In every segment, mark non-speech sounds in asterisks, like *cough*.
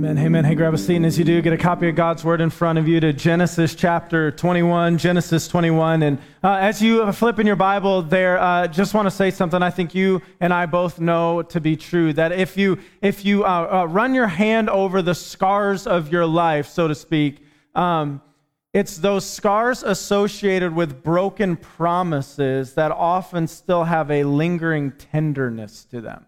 Amen. Amen. Hey, grab a seat. And as you do, get a copy of God's Word in front of you to Genesis chapter 21. Genesis 21. And uh, as you flip in your Bible there, uh, just want to say something I think you and I both know to be true. That if you, if you uh, uh run your hand over the scars of your life, so to speak, um, it's those scars associated with broken promises that often still have a lingering tenderness to them.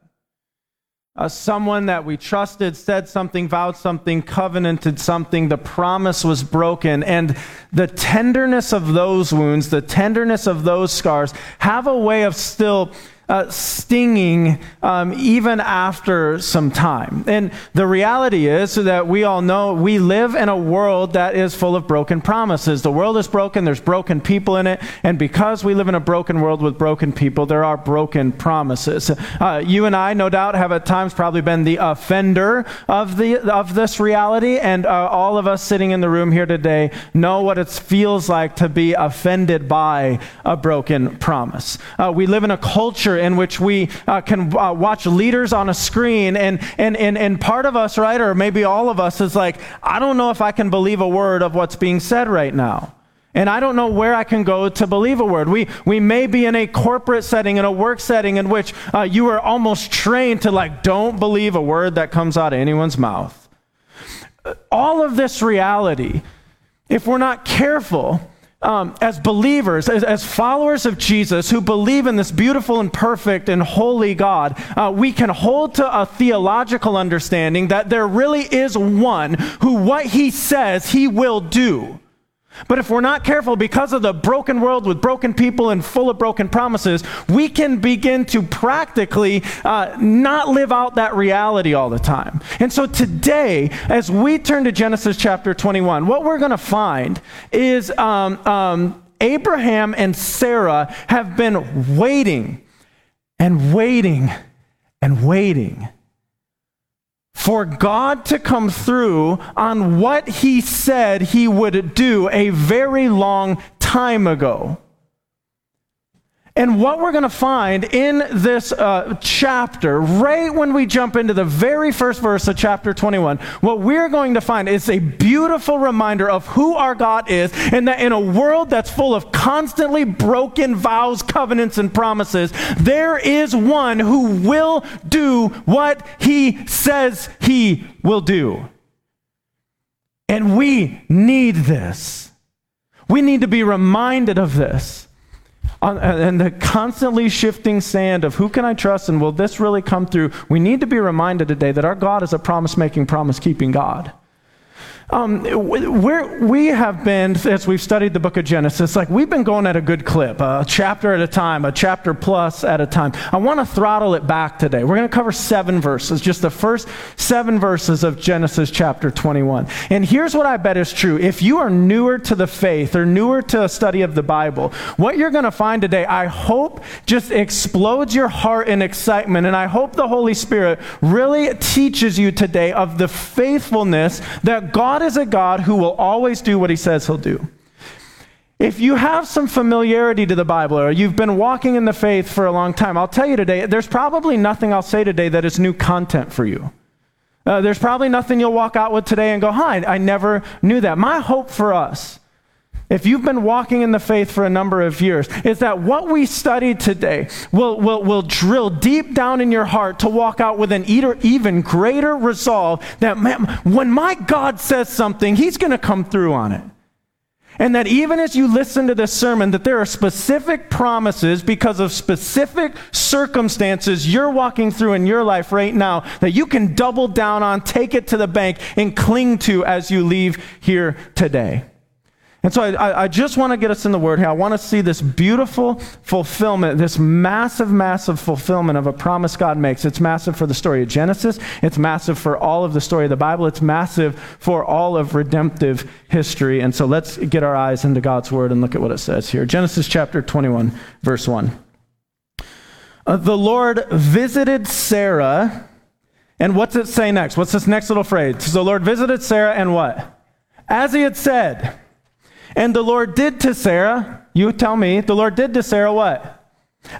Uh, someone that we trusted said something, vowed something, covenanted something, the promise was broken. And the tenderness of those wounds, the tenderness of those scars, have a way of still uh, stinging um, even after some time. And the reality is that we all know we live in a world that is full of broken promises. The world is broken, there's broken people in it, and because we live in a broken world with broken people, there are broken promises. Uh, you and I, no doubt, have at times probably been the offender of, the, of this reality, and uh, all of us sitting in the room here today know what it feels like to be offended by a broken promise. Uh, we live in a culture in which we uh, can uh, watch leaders on a screen, and, and, and, and part of us, right, or maybe all of us, is like, I don't know if I can believe a word of what's being said right now. And I don't know where I can go to believe a word. We, we may be in a corporate setting, in a work setting in which uh, you are almost trained to, like, don't believe a word that comes out of anyone's mouth. All of this reality, if we're not careful, um, as believers, as, as, followers of Jesus who believe in this beautiful and perfect and holy God, uh, we can hold to a theological understanding that there really is one who what he says he will do. But if we're not careful, because of the broken world with broken people and full of broken promises, we can begin to practically uh, not live out that reality all the time. And so today, as we turn to Genesis chapter 21, what we're going to find is um, um, Abraham and Sarah have been waiting and waiting and waiting for God to come through on what he said he would do a very long time ago. And what we're going to find in this uh, chapter, right when we jump into the very first verse of chapter 21, what we're going to find is a beautiful reminder of who our God is, and that in a world that's full of constantly broken vows, covenants, and promises, there is one who will do what he says he will do. And we need this. We need to be reminded of this and the constantly shifting sand of who can I trust and will this really come through, we need to be reminded today that our God is a promise making, promise keeping God. Um, we have been, as we've studied the book of Genesis, like we've been going at a good clip, a chapter at a time, a chapter plus at a time. I want to throttle it back today. We're going to cover seven verses, just the first seven verses of Genesis chapter 21. And here's what I bet is true. If you are newer to the faith or newer to a study of the Bible, what you're going to find today, I hope, just explodes your heart in excitement. And I hope the Holy Spirit really teaches you today of the faithfulness that God Is a God who will always do what he says he'll do. If you have some familiarity to the Bible or you've been walking in the faith for a long time, I'll tell you today, there's probably nothing I'll say today that is new content for you. Uh, there's probably nothing you'll walk out with today and go, hi, I never knew that. My hope for us if you've been walking in the faith for a number of years, is that what we studied today will, will, will drill deep down in your heart to walk out with an even greater resolve that man, when my God says something, he's going to come through on it. And that even as you listen to this sermon, that there are specific promises because of specific circumstances you're walking through in your life right now that you can double down on, take it to the bank, and cling to as you leave here today. And so I, I just want to get us in the Word here. I want to see this beautiful fulfillment, this massive, massive fulfillment of a promise God makes. It's massive for the story of Genesis. It's massive for all of the story of the Bible. It's massive for all of redemptive history. And so let's get our eyes into God's Word and look at what it says here. Genesis chapter 21, verse 1. Uh, the Lord visited Sarah. And what's it say next? What's this next little phrase? So the Lord visited Sarah and what? As he had said. And the Lord did to Sarah, you tell me, the Lord did to Sarah what?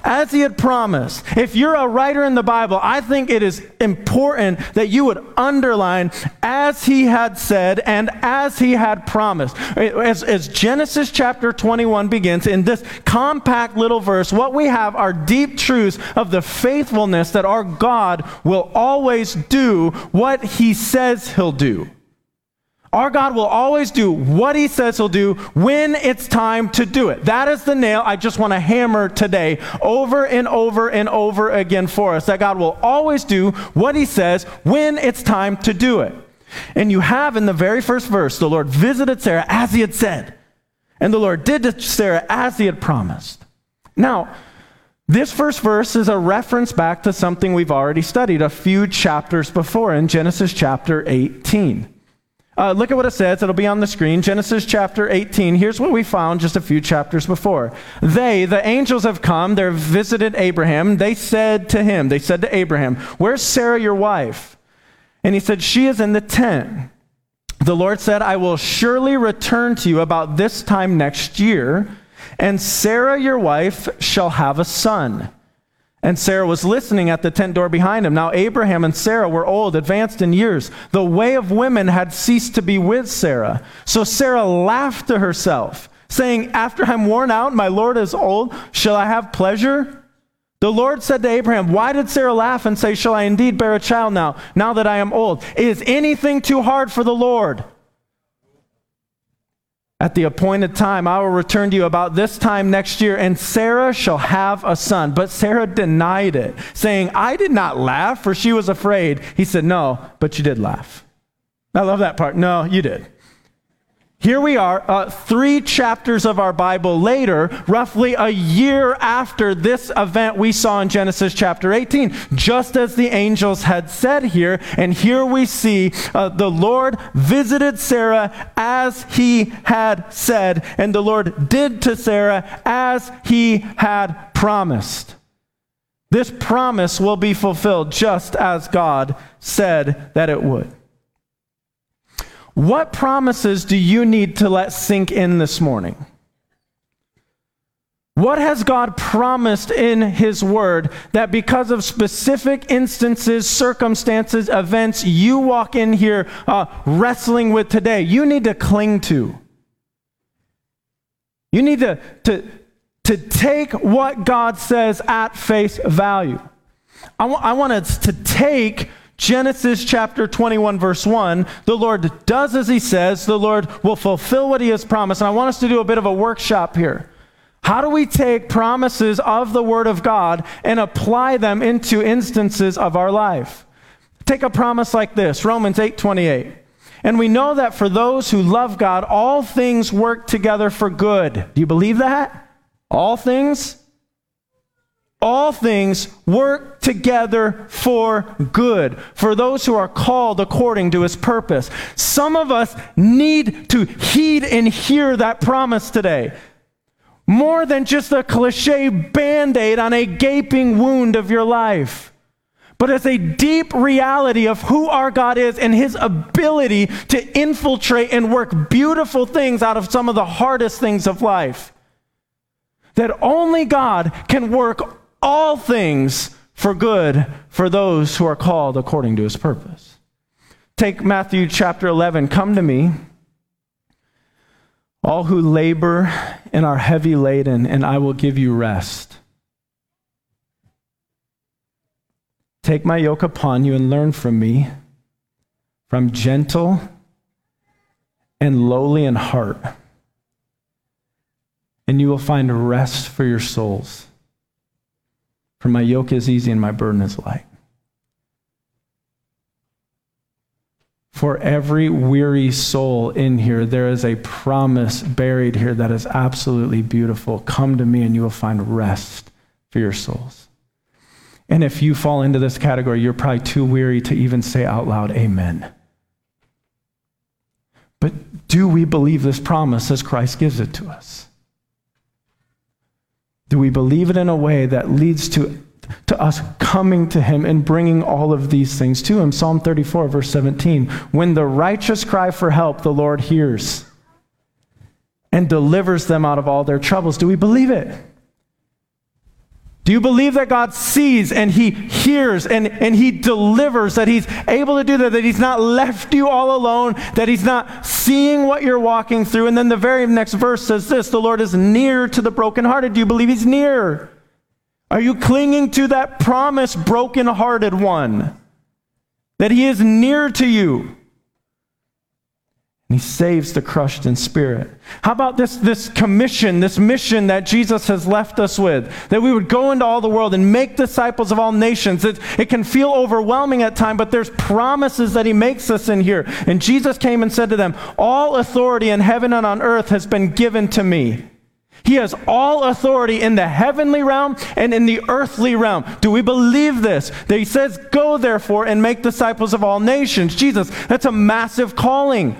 as he had promised. If you're a writer in the Bible, I think it is important that you would underline as he had said and as he had promised. As, as, Genesis chapter 21 begins, in this compact little verse, what we have are deep truths of the faithfulness that our God will always do what he says he'll do. Our God will always do what he says he'll do when it's time to do it. That is the nail I just want to hammer today over and over and over again for us. That God will always do what he says when it's time to do it. And you have in the very first verse, the Lord visited Sarah as he had said. And the Lord did to Sarah as he had promised. Now, this first verse is a reference back to something we've already studied a few chapters before in Genesis chapter 18. Uh, look at what it says. It'll be on the screen. Genesis chapter 18. Here's what we found just a few chapters before. They, the angels, have come. They've visited Abraham. They said to him, they said to Abraham, Where's Sarah, your wife? And he said, She is in the tent. The Lord said, I will surely return to you about this time next year, and Sarah, your wife, shall have a son. And Sarah was listening at the tent door behind him. Now, Abraham and Sarah were old, advanced in years. The way of women had ceased to be with Sarah. So Sarah laughed to herself, saying, After I'm worn out, my Lord is old, shall I have pleasure? The Lord said to Abraham, Why did Sarah laugh and say, Shall I indeed bear a child now, now that I am old? Is anything too hard for the Lord? At the appointed time, I will return to you about this time next year, and Sarah shall have a son. But Sarah denied it, saying, I did not laugh, for she was afraid. He said, No, but you did laugh. I love that part. No, you did. Here we are, uh, three chapters of our Bible later, roughly a year after this event we saw in Genesis chapter 18, just as the angels had said here. And here we see uh, the Lord visited Sarah as he had said, and the Lord did to Sarah as he had promised. This promise will be fulfilled just as God said that it would. What promises do you need to let sink in this morning? What has God promised in His Word that because of specific instances, circumstances, events you walk in here uh, wrestling with today, you need to cling to? You need to, to, to take what God says at face value. I, w- I want us to take Genesis chapter 21, verse 1, the Lord does as he says, the Lord will fulfill what he has promised. And I want us to do a bit of a workshop here. How do we take promises of the Word of God and apply them into instances of our life? Take a promise like this Romans 8 28. And we know that for those who love God, all things work together for good. Do you believe that? All things? All things work together for good for those who are called according to his purpose. Some of us need to heed and hear that promise today. More than just a cliche band aid on a gaping wound of your life, but as a deep reality of who our God is and his ability to infiltrate and work beautiful things out of some of the hardest things of life. That only God can work all things for good for those who are called according to his purpose. Take Matthew chapter 11. Come to me, all who labor and are heavy laden, and I will give you rest. Take my yoke upon you and learn from me, from gentle and lowly in heart, and you will find rest for your souls. For my yoke is easy and my burden is light. For every weary soul in here, there is a promise buried here that is absolutely beautiful. Come to me and you will find rest for your souls. And if you fall into this category, you're probably too weary to even say out loud, Amen. But do we believe this promise as Christ gives it to us? Do we believe it in a way that leads to, to us coming to Him and bringing all of these things to Him? Psalm 34, verse 17. When the righteous cry for help, the Lord hears and delivers them out of all their troubles. Do we believe it? Do you believe that God sees and He hears and, and He delivers, that He's able to do that, that He's not left you all alone, that He's not seeing what you're walking through? And then the very next verse says this the Lord is near to the brokenhearted. Do you believe He's near? Are you clinging to that promise, brokenhearted one? That He is near to you? He saves the crushed in spirit. How about this, this commission, this mission that Jesus has left us with? That we would go into all the world and make disciples of all nations. It, it can feel overwhelming at times, but there's promises that he makes us in here. And Jesus came and said to them, All authority in heaven and on earth has been given to me. He has all authority in the heavenly realm and in the earthly realm. Do we believe this? That he says, Go therefore and make disciples of all nations. Jesus, that's a massive calling.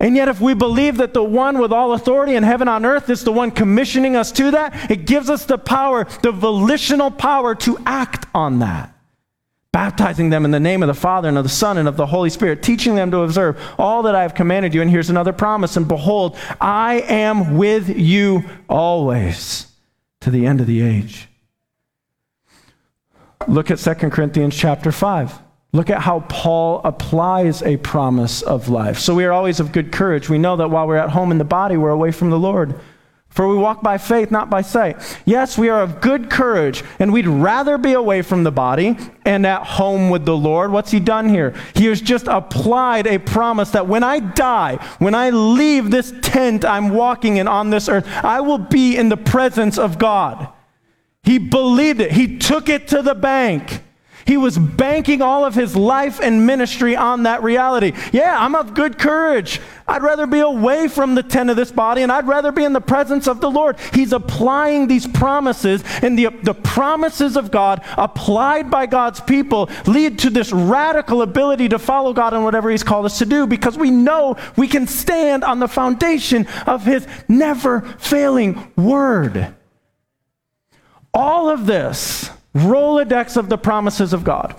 And yet, if we believe that the one with all authority in heaven on earth is the one commissioning us to that, it gives us the power, the volitional power to act on that. Baptizing them in the name of the Father and of the Son and of the Holy Spirit, teaching them to observe all that I have commanded you. And here's another promise. And behold, I am with you always to the end of the age. Look at 2 Corinthians chapter 5. Look at how Paul applies a promise of life. So we are always of good courage. We know that while we're at home in the body, we're away from the Lord. For we walk by faith, not by sight. Yes, we are of good courage, and we'd rather be away from the body and at home with the Lord. What's he done here? He has just applied a promise that when I die, when I leave this tent I'm walking in on this earth, I will be in the presence of God. He believed it, he took it to the bank. He was banking all of his life and ministry on that reality. Yeah, I'm of good courage. I'd rather be away from the tent of this body and I'd rather be in the presence of the Lord. He's applying these promises, and the, the promises of God applied by God's people lead to this radical ability to follow God in whatever He's called us to do because we know we can stand on the foundation of His never failing word. All of this Rolodex of the promises of God.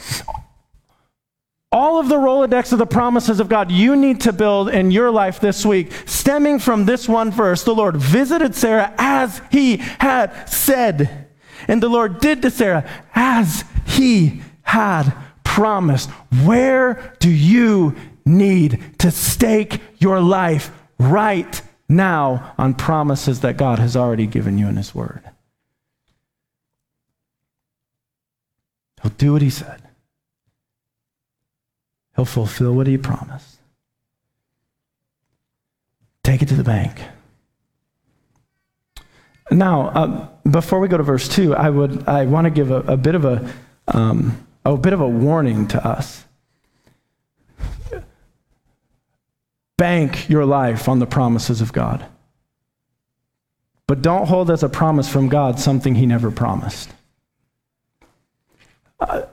All of the Rolodex of the promises of God you need to build in your life this week, stemming from this one verse. The Lord visited Sarah as he had said. And the Lord did to Sarah as he had promised. Where do you need to stake your life right now on promises that God has already given you in his word? He'll do what he said. He'll fulfill what he promised. Take it to the bank. Now, uh, before we go to verse two, I would I want to give a, a, bit of a um, a bit of a warning to us. Bank your life on the promises of God, but don't hold as a promise from God something He never promised. I'll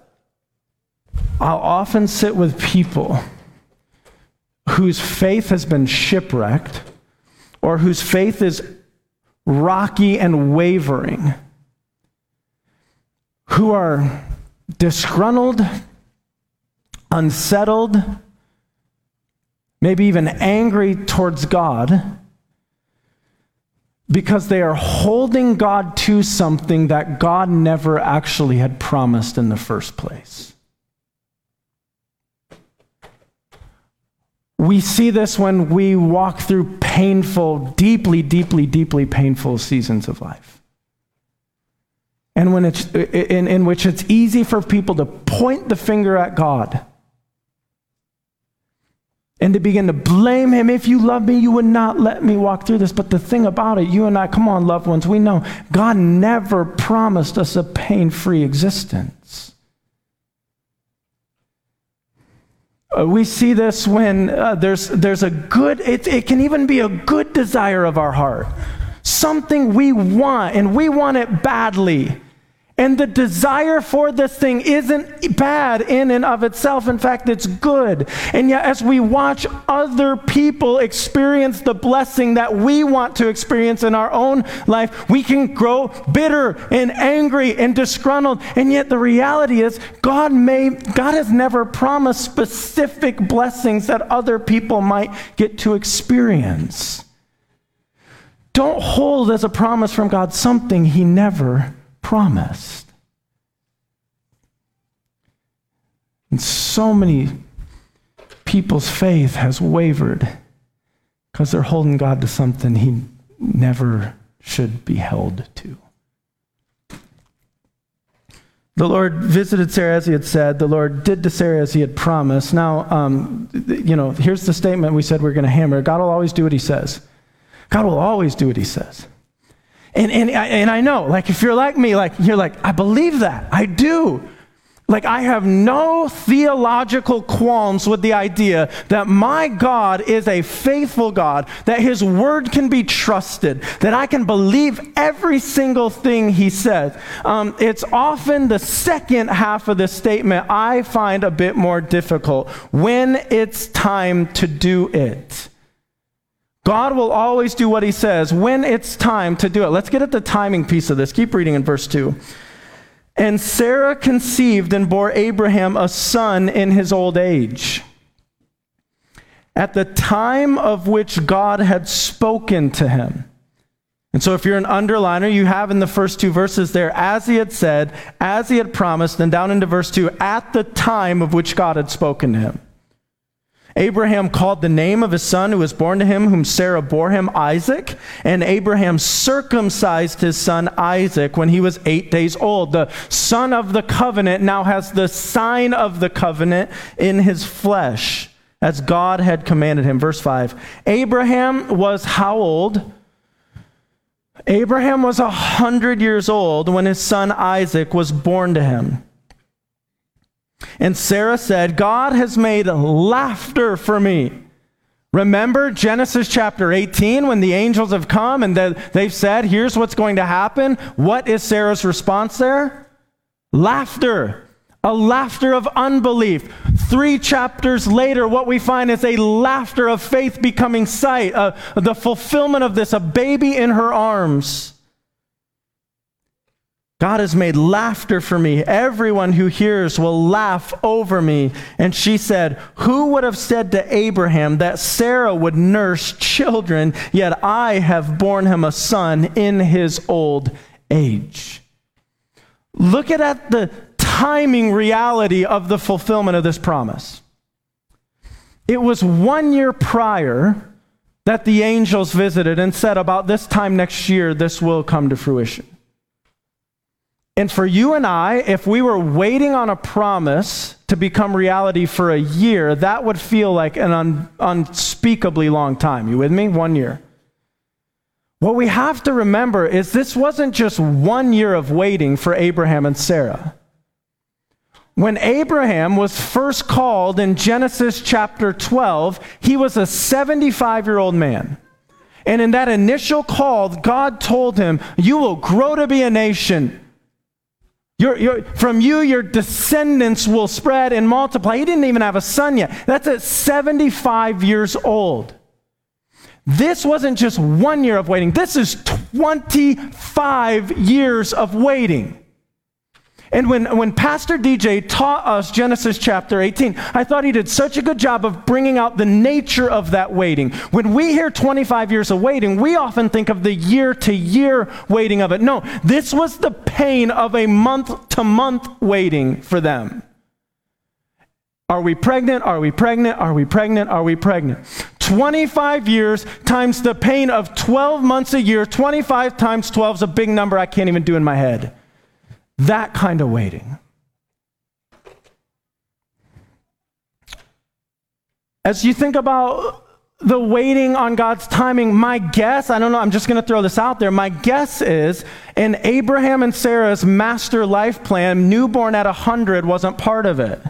often sit with people whose faith has been shipwrecked or whose faith is rocky and wavering, who are disgruntled, unsettled, maybe even angry towards God because they are holding God to something that God never actually had promised in the first place. We see this when we walk through painful, deeply, deeply, deeply painful seasons of life. And when it's in, in which it's easy for people to point the finger at God and to begin to blame him. If you love me, you would not let me walk through this. But the thing about it, you and I, come on, loved ones, we know God never promised us a pain free existence. Uh, we see this when uh, there's, there's a good, it, it can even be a good desire of our heart. Something we want, and we want it badly. And the desire for this thing isn't bad in and of itself. In fact, it's good. And yet, as we watch other people experience the blessing that we want to experience in our own life, we can grow bitter and angry and disgruntled. And yet, the reality is, God, may, God has never promised specific blessings that other people might get to experience. Don't hold as a promise from God something He never promised. And so many people's faith has wavered because they're holding God to something he never should be held to. The Lord visited Sarah as he had said. The Lord did to Sarah as he had promised. Now, um, you know, here's the statement we said we are going to hammer God will always do what he says. God will always do what he says. And, and, and I know, like, if you're like me, like, you're like, I believe that. I do. Like, I have no theological qualms with the idea that my God is a faithful God, that His word can be trusted, that I can believe every single thing He says. Um, it's often the second half of the statement I find a bit more difficult when it's time to do it. God will always do what He says when it's time to do it. Let's get at the timing piece of this. Keep reading in verse 2. And Sarah conceived and bore Abraham a son in his old age. At the time of which God had spoken to him. And so, if you're an underliner, you have in the first two verses there, as he had said, as he had promised, and down into verse 2, at the time of which God had spoken to him. Abraham called the name of his son who was born to him, whom Sarah bore him, Isaac. And Abraham circumcised his son Isaac when he was eight days old. The son of the covenant now has the sign of the covenant in his flesh, as God had commanded him. Verse 5 Abraham was how old? Abraham was a hundred years old when his son Isaac was born to him. And Sarah said, God has made laughter for me. Remember Genesis chapter 18 when the angels have come and they've said, Here's what's going to happen? What is Sarah's response there? Laughter. A laughter of unbelief. Three chapters later, what we find is a laughter of faith becoming sight, uh, the fulfillment of this, a baby in her arms. God has made laughter for me. Everyone who hears will laugh over me. And she said, Who would have said to Abraham that Sarah would nurse children, yet I have borne him a son in his old age? Look at the timing reality of the fulfillment of this promise. It was one year prior that the angels visited and said, About this time next year, this will come to fruition. And for you and I, if we were waiting on a promise to become reality for a year, that would feel like an un- unspeakably long time. You with me? One year. What we have to remember is this wasn't just one year of waiting for Abraham and Sarah. When Abraham was first called in Genesis chapter 12, he was a 75 year old man. And in that initial call, God told him, You will grow to be a nation. From you, your descendants will spread and multiply. He didn't even have a son yet. That's at 75 years old. This wasn't just one year of waiting, this is 25 years of waiting. And when, when Pastor DJ taught us Genesis chapter 18, I thought he did such a good job of bringing out the nature of that waiting. When we hear 25 years of waiting, we often think of the year to year waiting of it. No, this was the pain of a month to month waiting for them. Are we pregnant? Are we pregnant? Are we pregnant? Are we pregnant? 25 years times the pain of 12 months a year. 25 times 12 is a big number I can't even do in my head. That kind of waiting. As you think about the waiting on God's timing, my guess, I don't know, I'm just going to throw this out there. My guess is in Abraham and Sarah's master life plan, newborn at 100 wasn't part of it.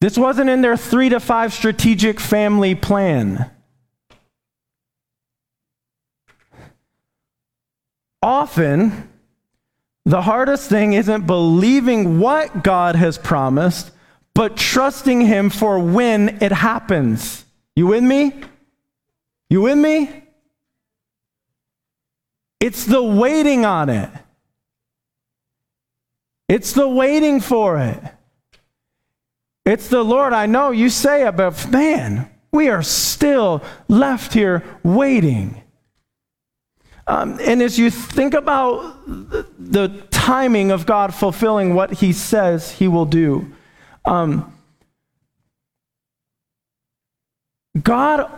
This wasn't in their three to five strategic family plan. Often, the hardest thing isn't believing what God has promised, but trusting Him for when it happens. You with me? You with me? It's the waiting on it. It's the waiting for it. It's the Lord, I know you say it, but man, we are still left here waiting. Um, and as you think about the, timing of God fulfilling what he says he will do, um, God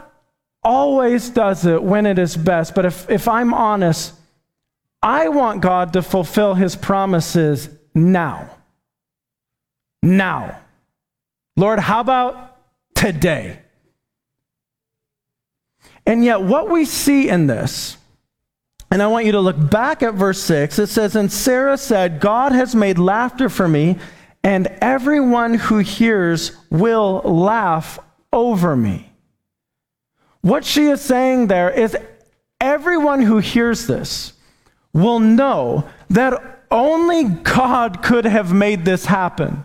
always does it when it is best. But if, if I'm honest, I want God to fulfill his promises now. Now. Lord, how about today? And yet, what we see in this, and I want you to look back at verse 6, it says, And Sarah said, God has made laughter for me, and everyone who hears will laugh over me. What she is saying there is everyone who hears this will know that only God could have made this happen.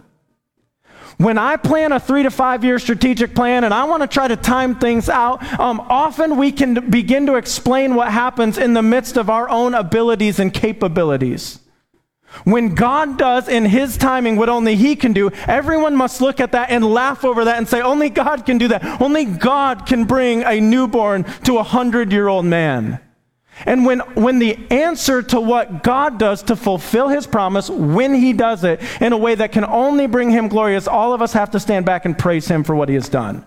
When I plan a three to five year strategic plan and I want to try to time things out, um, often we can begin to explain what happens in the midst of our own abilities and capabilities. When God does in His timing what only He can do, everyone must look at that and laugh over that and say, only God can do that. Only God can bring a newborn to a hundred year old man. And when, when the answer to what God does to fulfill his promise, when he does it in a way that can only bring him glory, is all of us have to stand back and praise him for what he has done.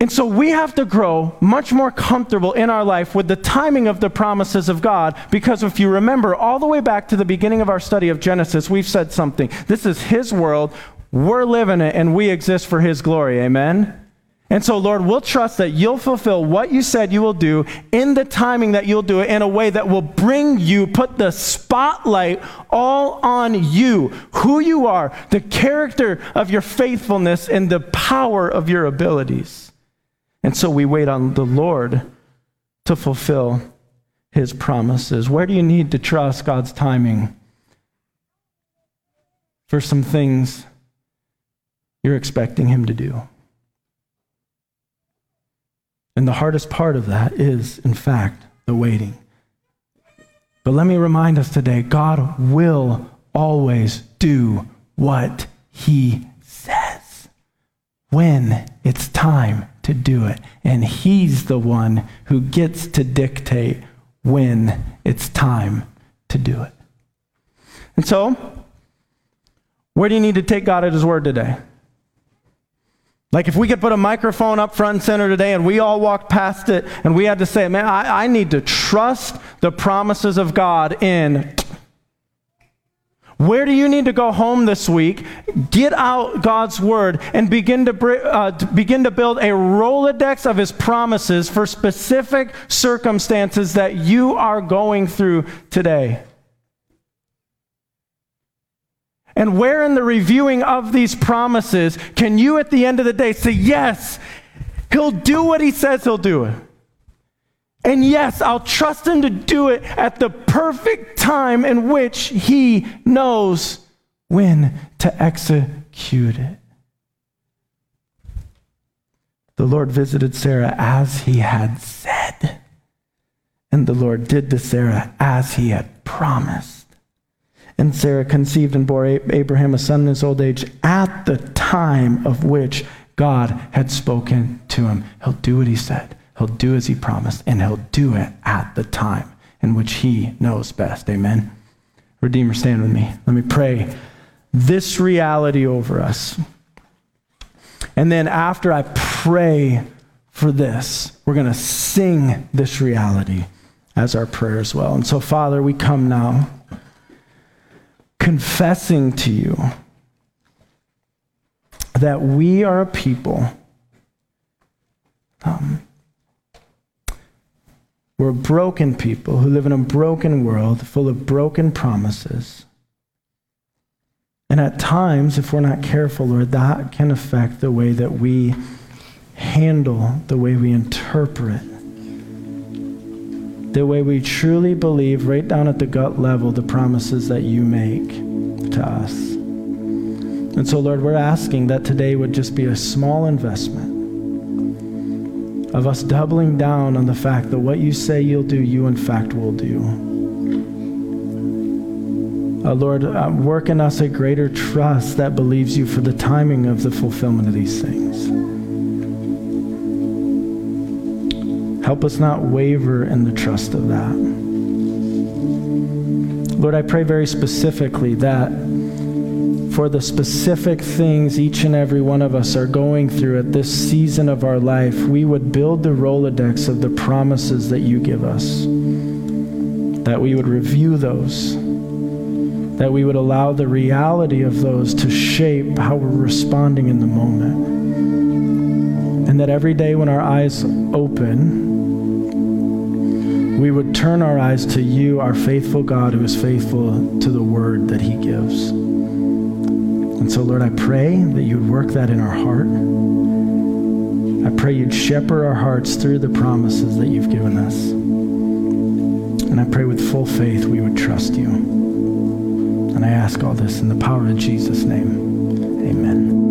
And so we have to grow much more comfortable in our life with the timing of the promises of God because if you remember all the way back to the beginning of our study of Genesis, we've said something. This is his world, we're living it, and we exist for his glory. Amen? And so, Lord, we'll trust that you'll fulfill what you said you will do in the timing that you'll do it in a way that will bring you, put the spotlight all on you, who you are, the character of your faithfulness, and the power of your abilities. And so we wait on the Lord to fulfill his promises. Where do you need to trust God's timing for some things you're expecting him to do? And the hardest part of that is, in fact, the waiting. But let me remind us today God will always do what he says when it's time to do it. And he's the one who gets to dictate when it's time to do it. And so, where do you need to take God at his word today? Like if we could put a microphone up front and center today and we all walked past it and we had to say, man, I, I need to trust the promises of God in. *tsk* Where do you need to go home this week? Get out God's word and begin to, uh, begin to build a Rolodex of his promises for specific circumstances that you are going through today. And where in the reviewing of these promises can you at the end of the day say, Yes, he'll do what he says he'll do it? And yes, I'll trust him to do it at the perfect time in which he knows when to execute it. The Lord visited Sarah as he had said, and the Lord did to Sarah as he had promised. And Sarah conceived and bore Abraham a son in his old age at the time of which God had spoken to him. He'll do what he said, he'll do as he promised, and he'll do it at the time in which he knows best. Amen. Redeemer, stand with me. Let me pray this reality over us. And then after I pray for this, we're going to sing this reality as our prayer as well. And so, Father, we come now confessing to you that we are a people. Um, we're broken people who live in a broken world full of broken promises. And at times, if we're not careful, Lord, that can affect the way that we handle, the way we interpret the way we truly believe, right down at the gut level, the promises that you make to us. And so, Lord, we're asking that today would just be a small investment of us doubling down on the fact that what you say you'll do, you in fact will do. Uh, Lord, uh, work in us a greater trust that believes you for the timing of the fulfillment of these things. Help us not waver in the trust of that. Lord, I pray very specifically that for the specific things each and every one of us are going through at this season of our life, we would build the Rolodex of the promises that you give us, that we would review those, that we would allow the reality of those to shape how we're responding in the moment. And that every day when our eyes open, we would turn our eyes to you, our faithful God, who is faithful to the word that he gives. And so, Lord, I pray that you would work that in our heart. I pray you'd shepherd our hearts through the promises that you've given us. And I pray with full faith we would trust you. And I ask all this in the power of Jesus' name. Amen.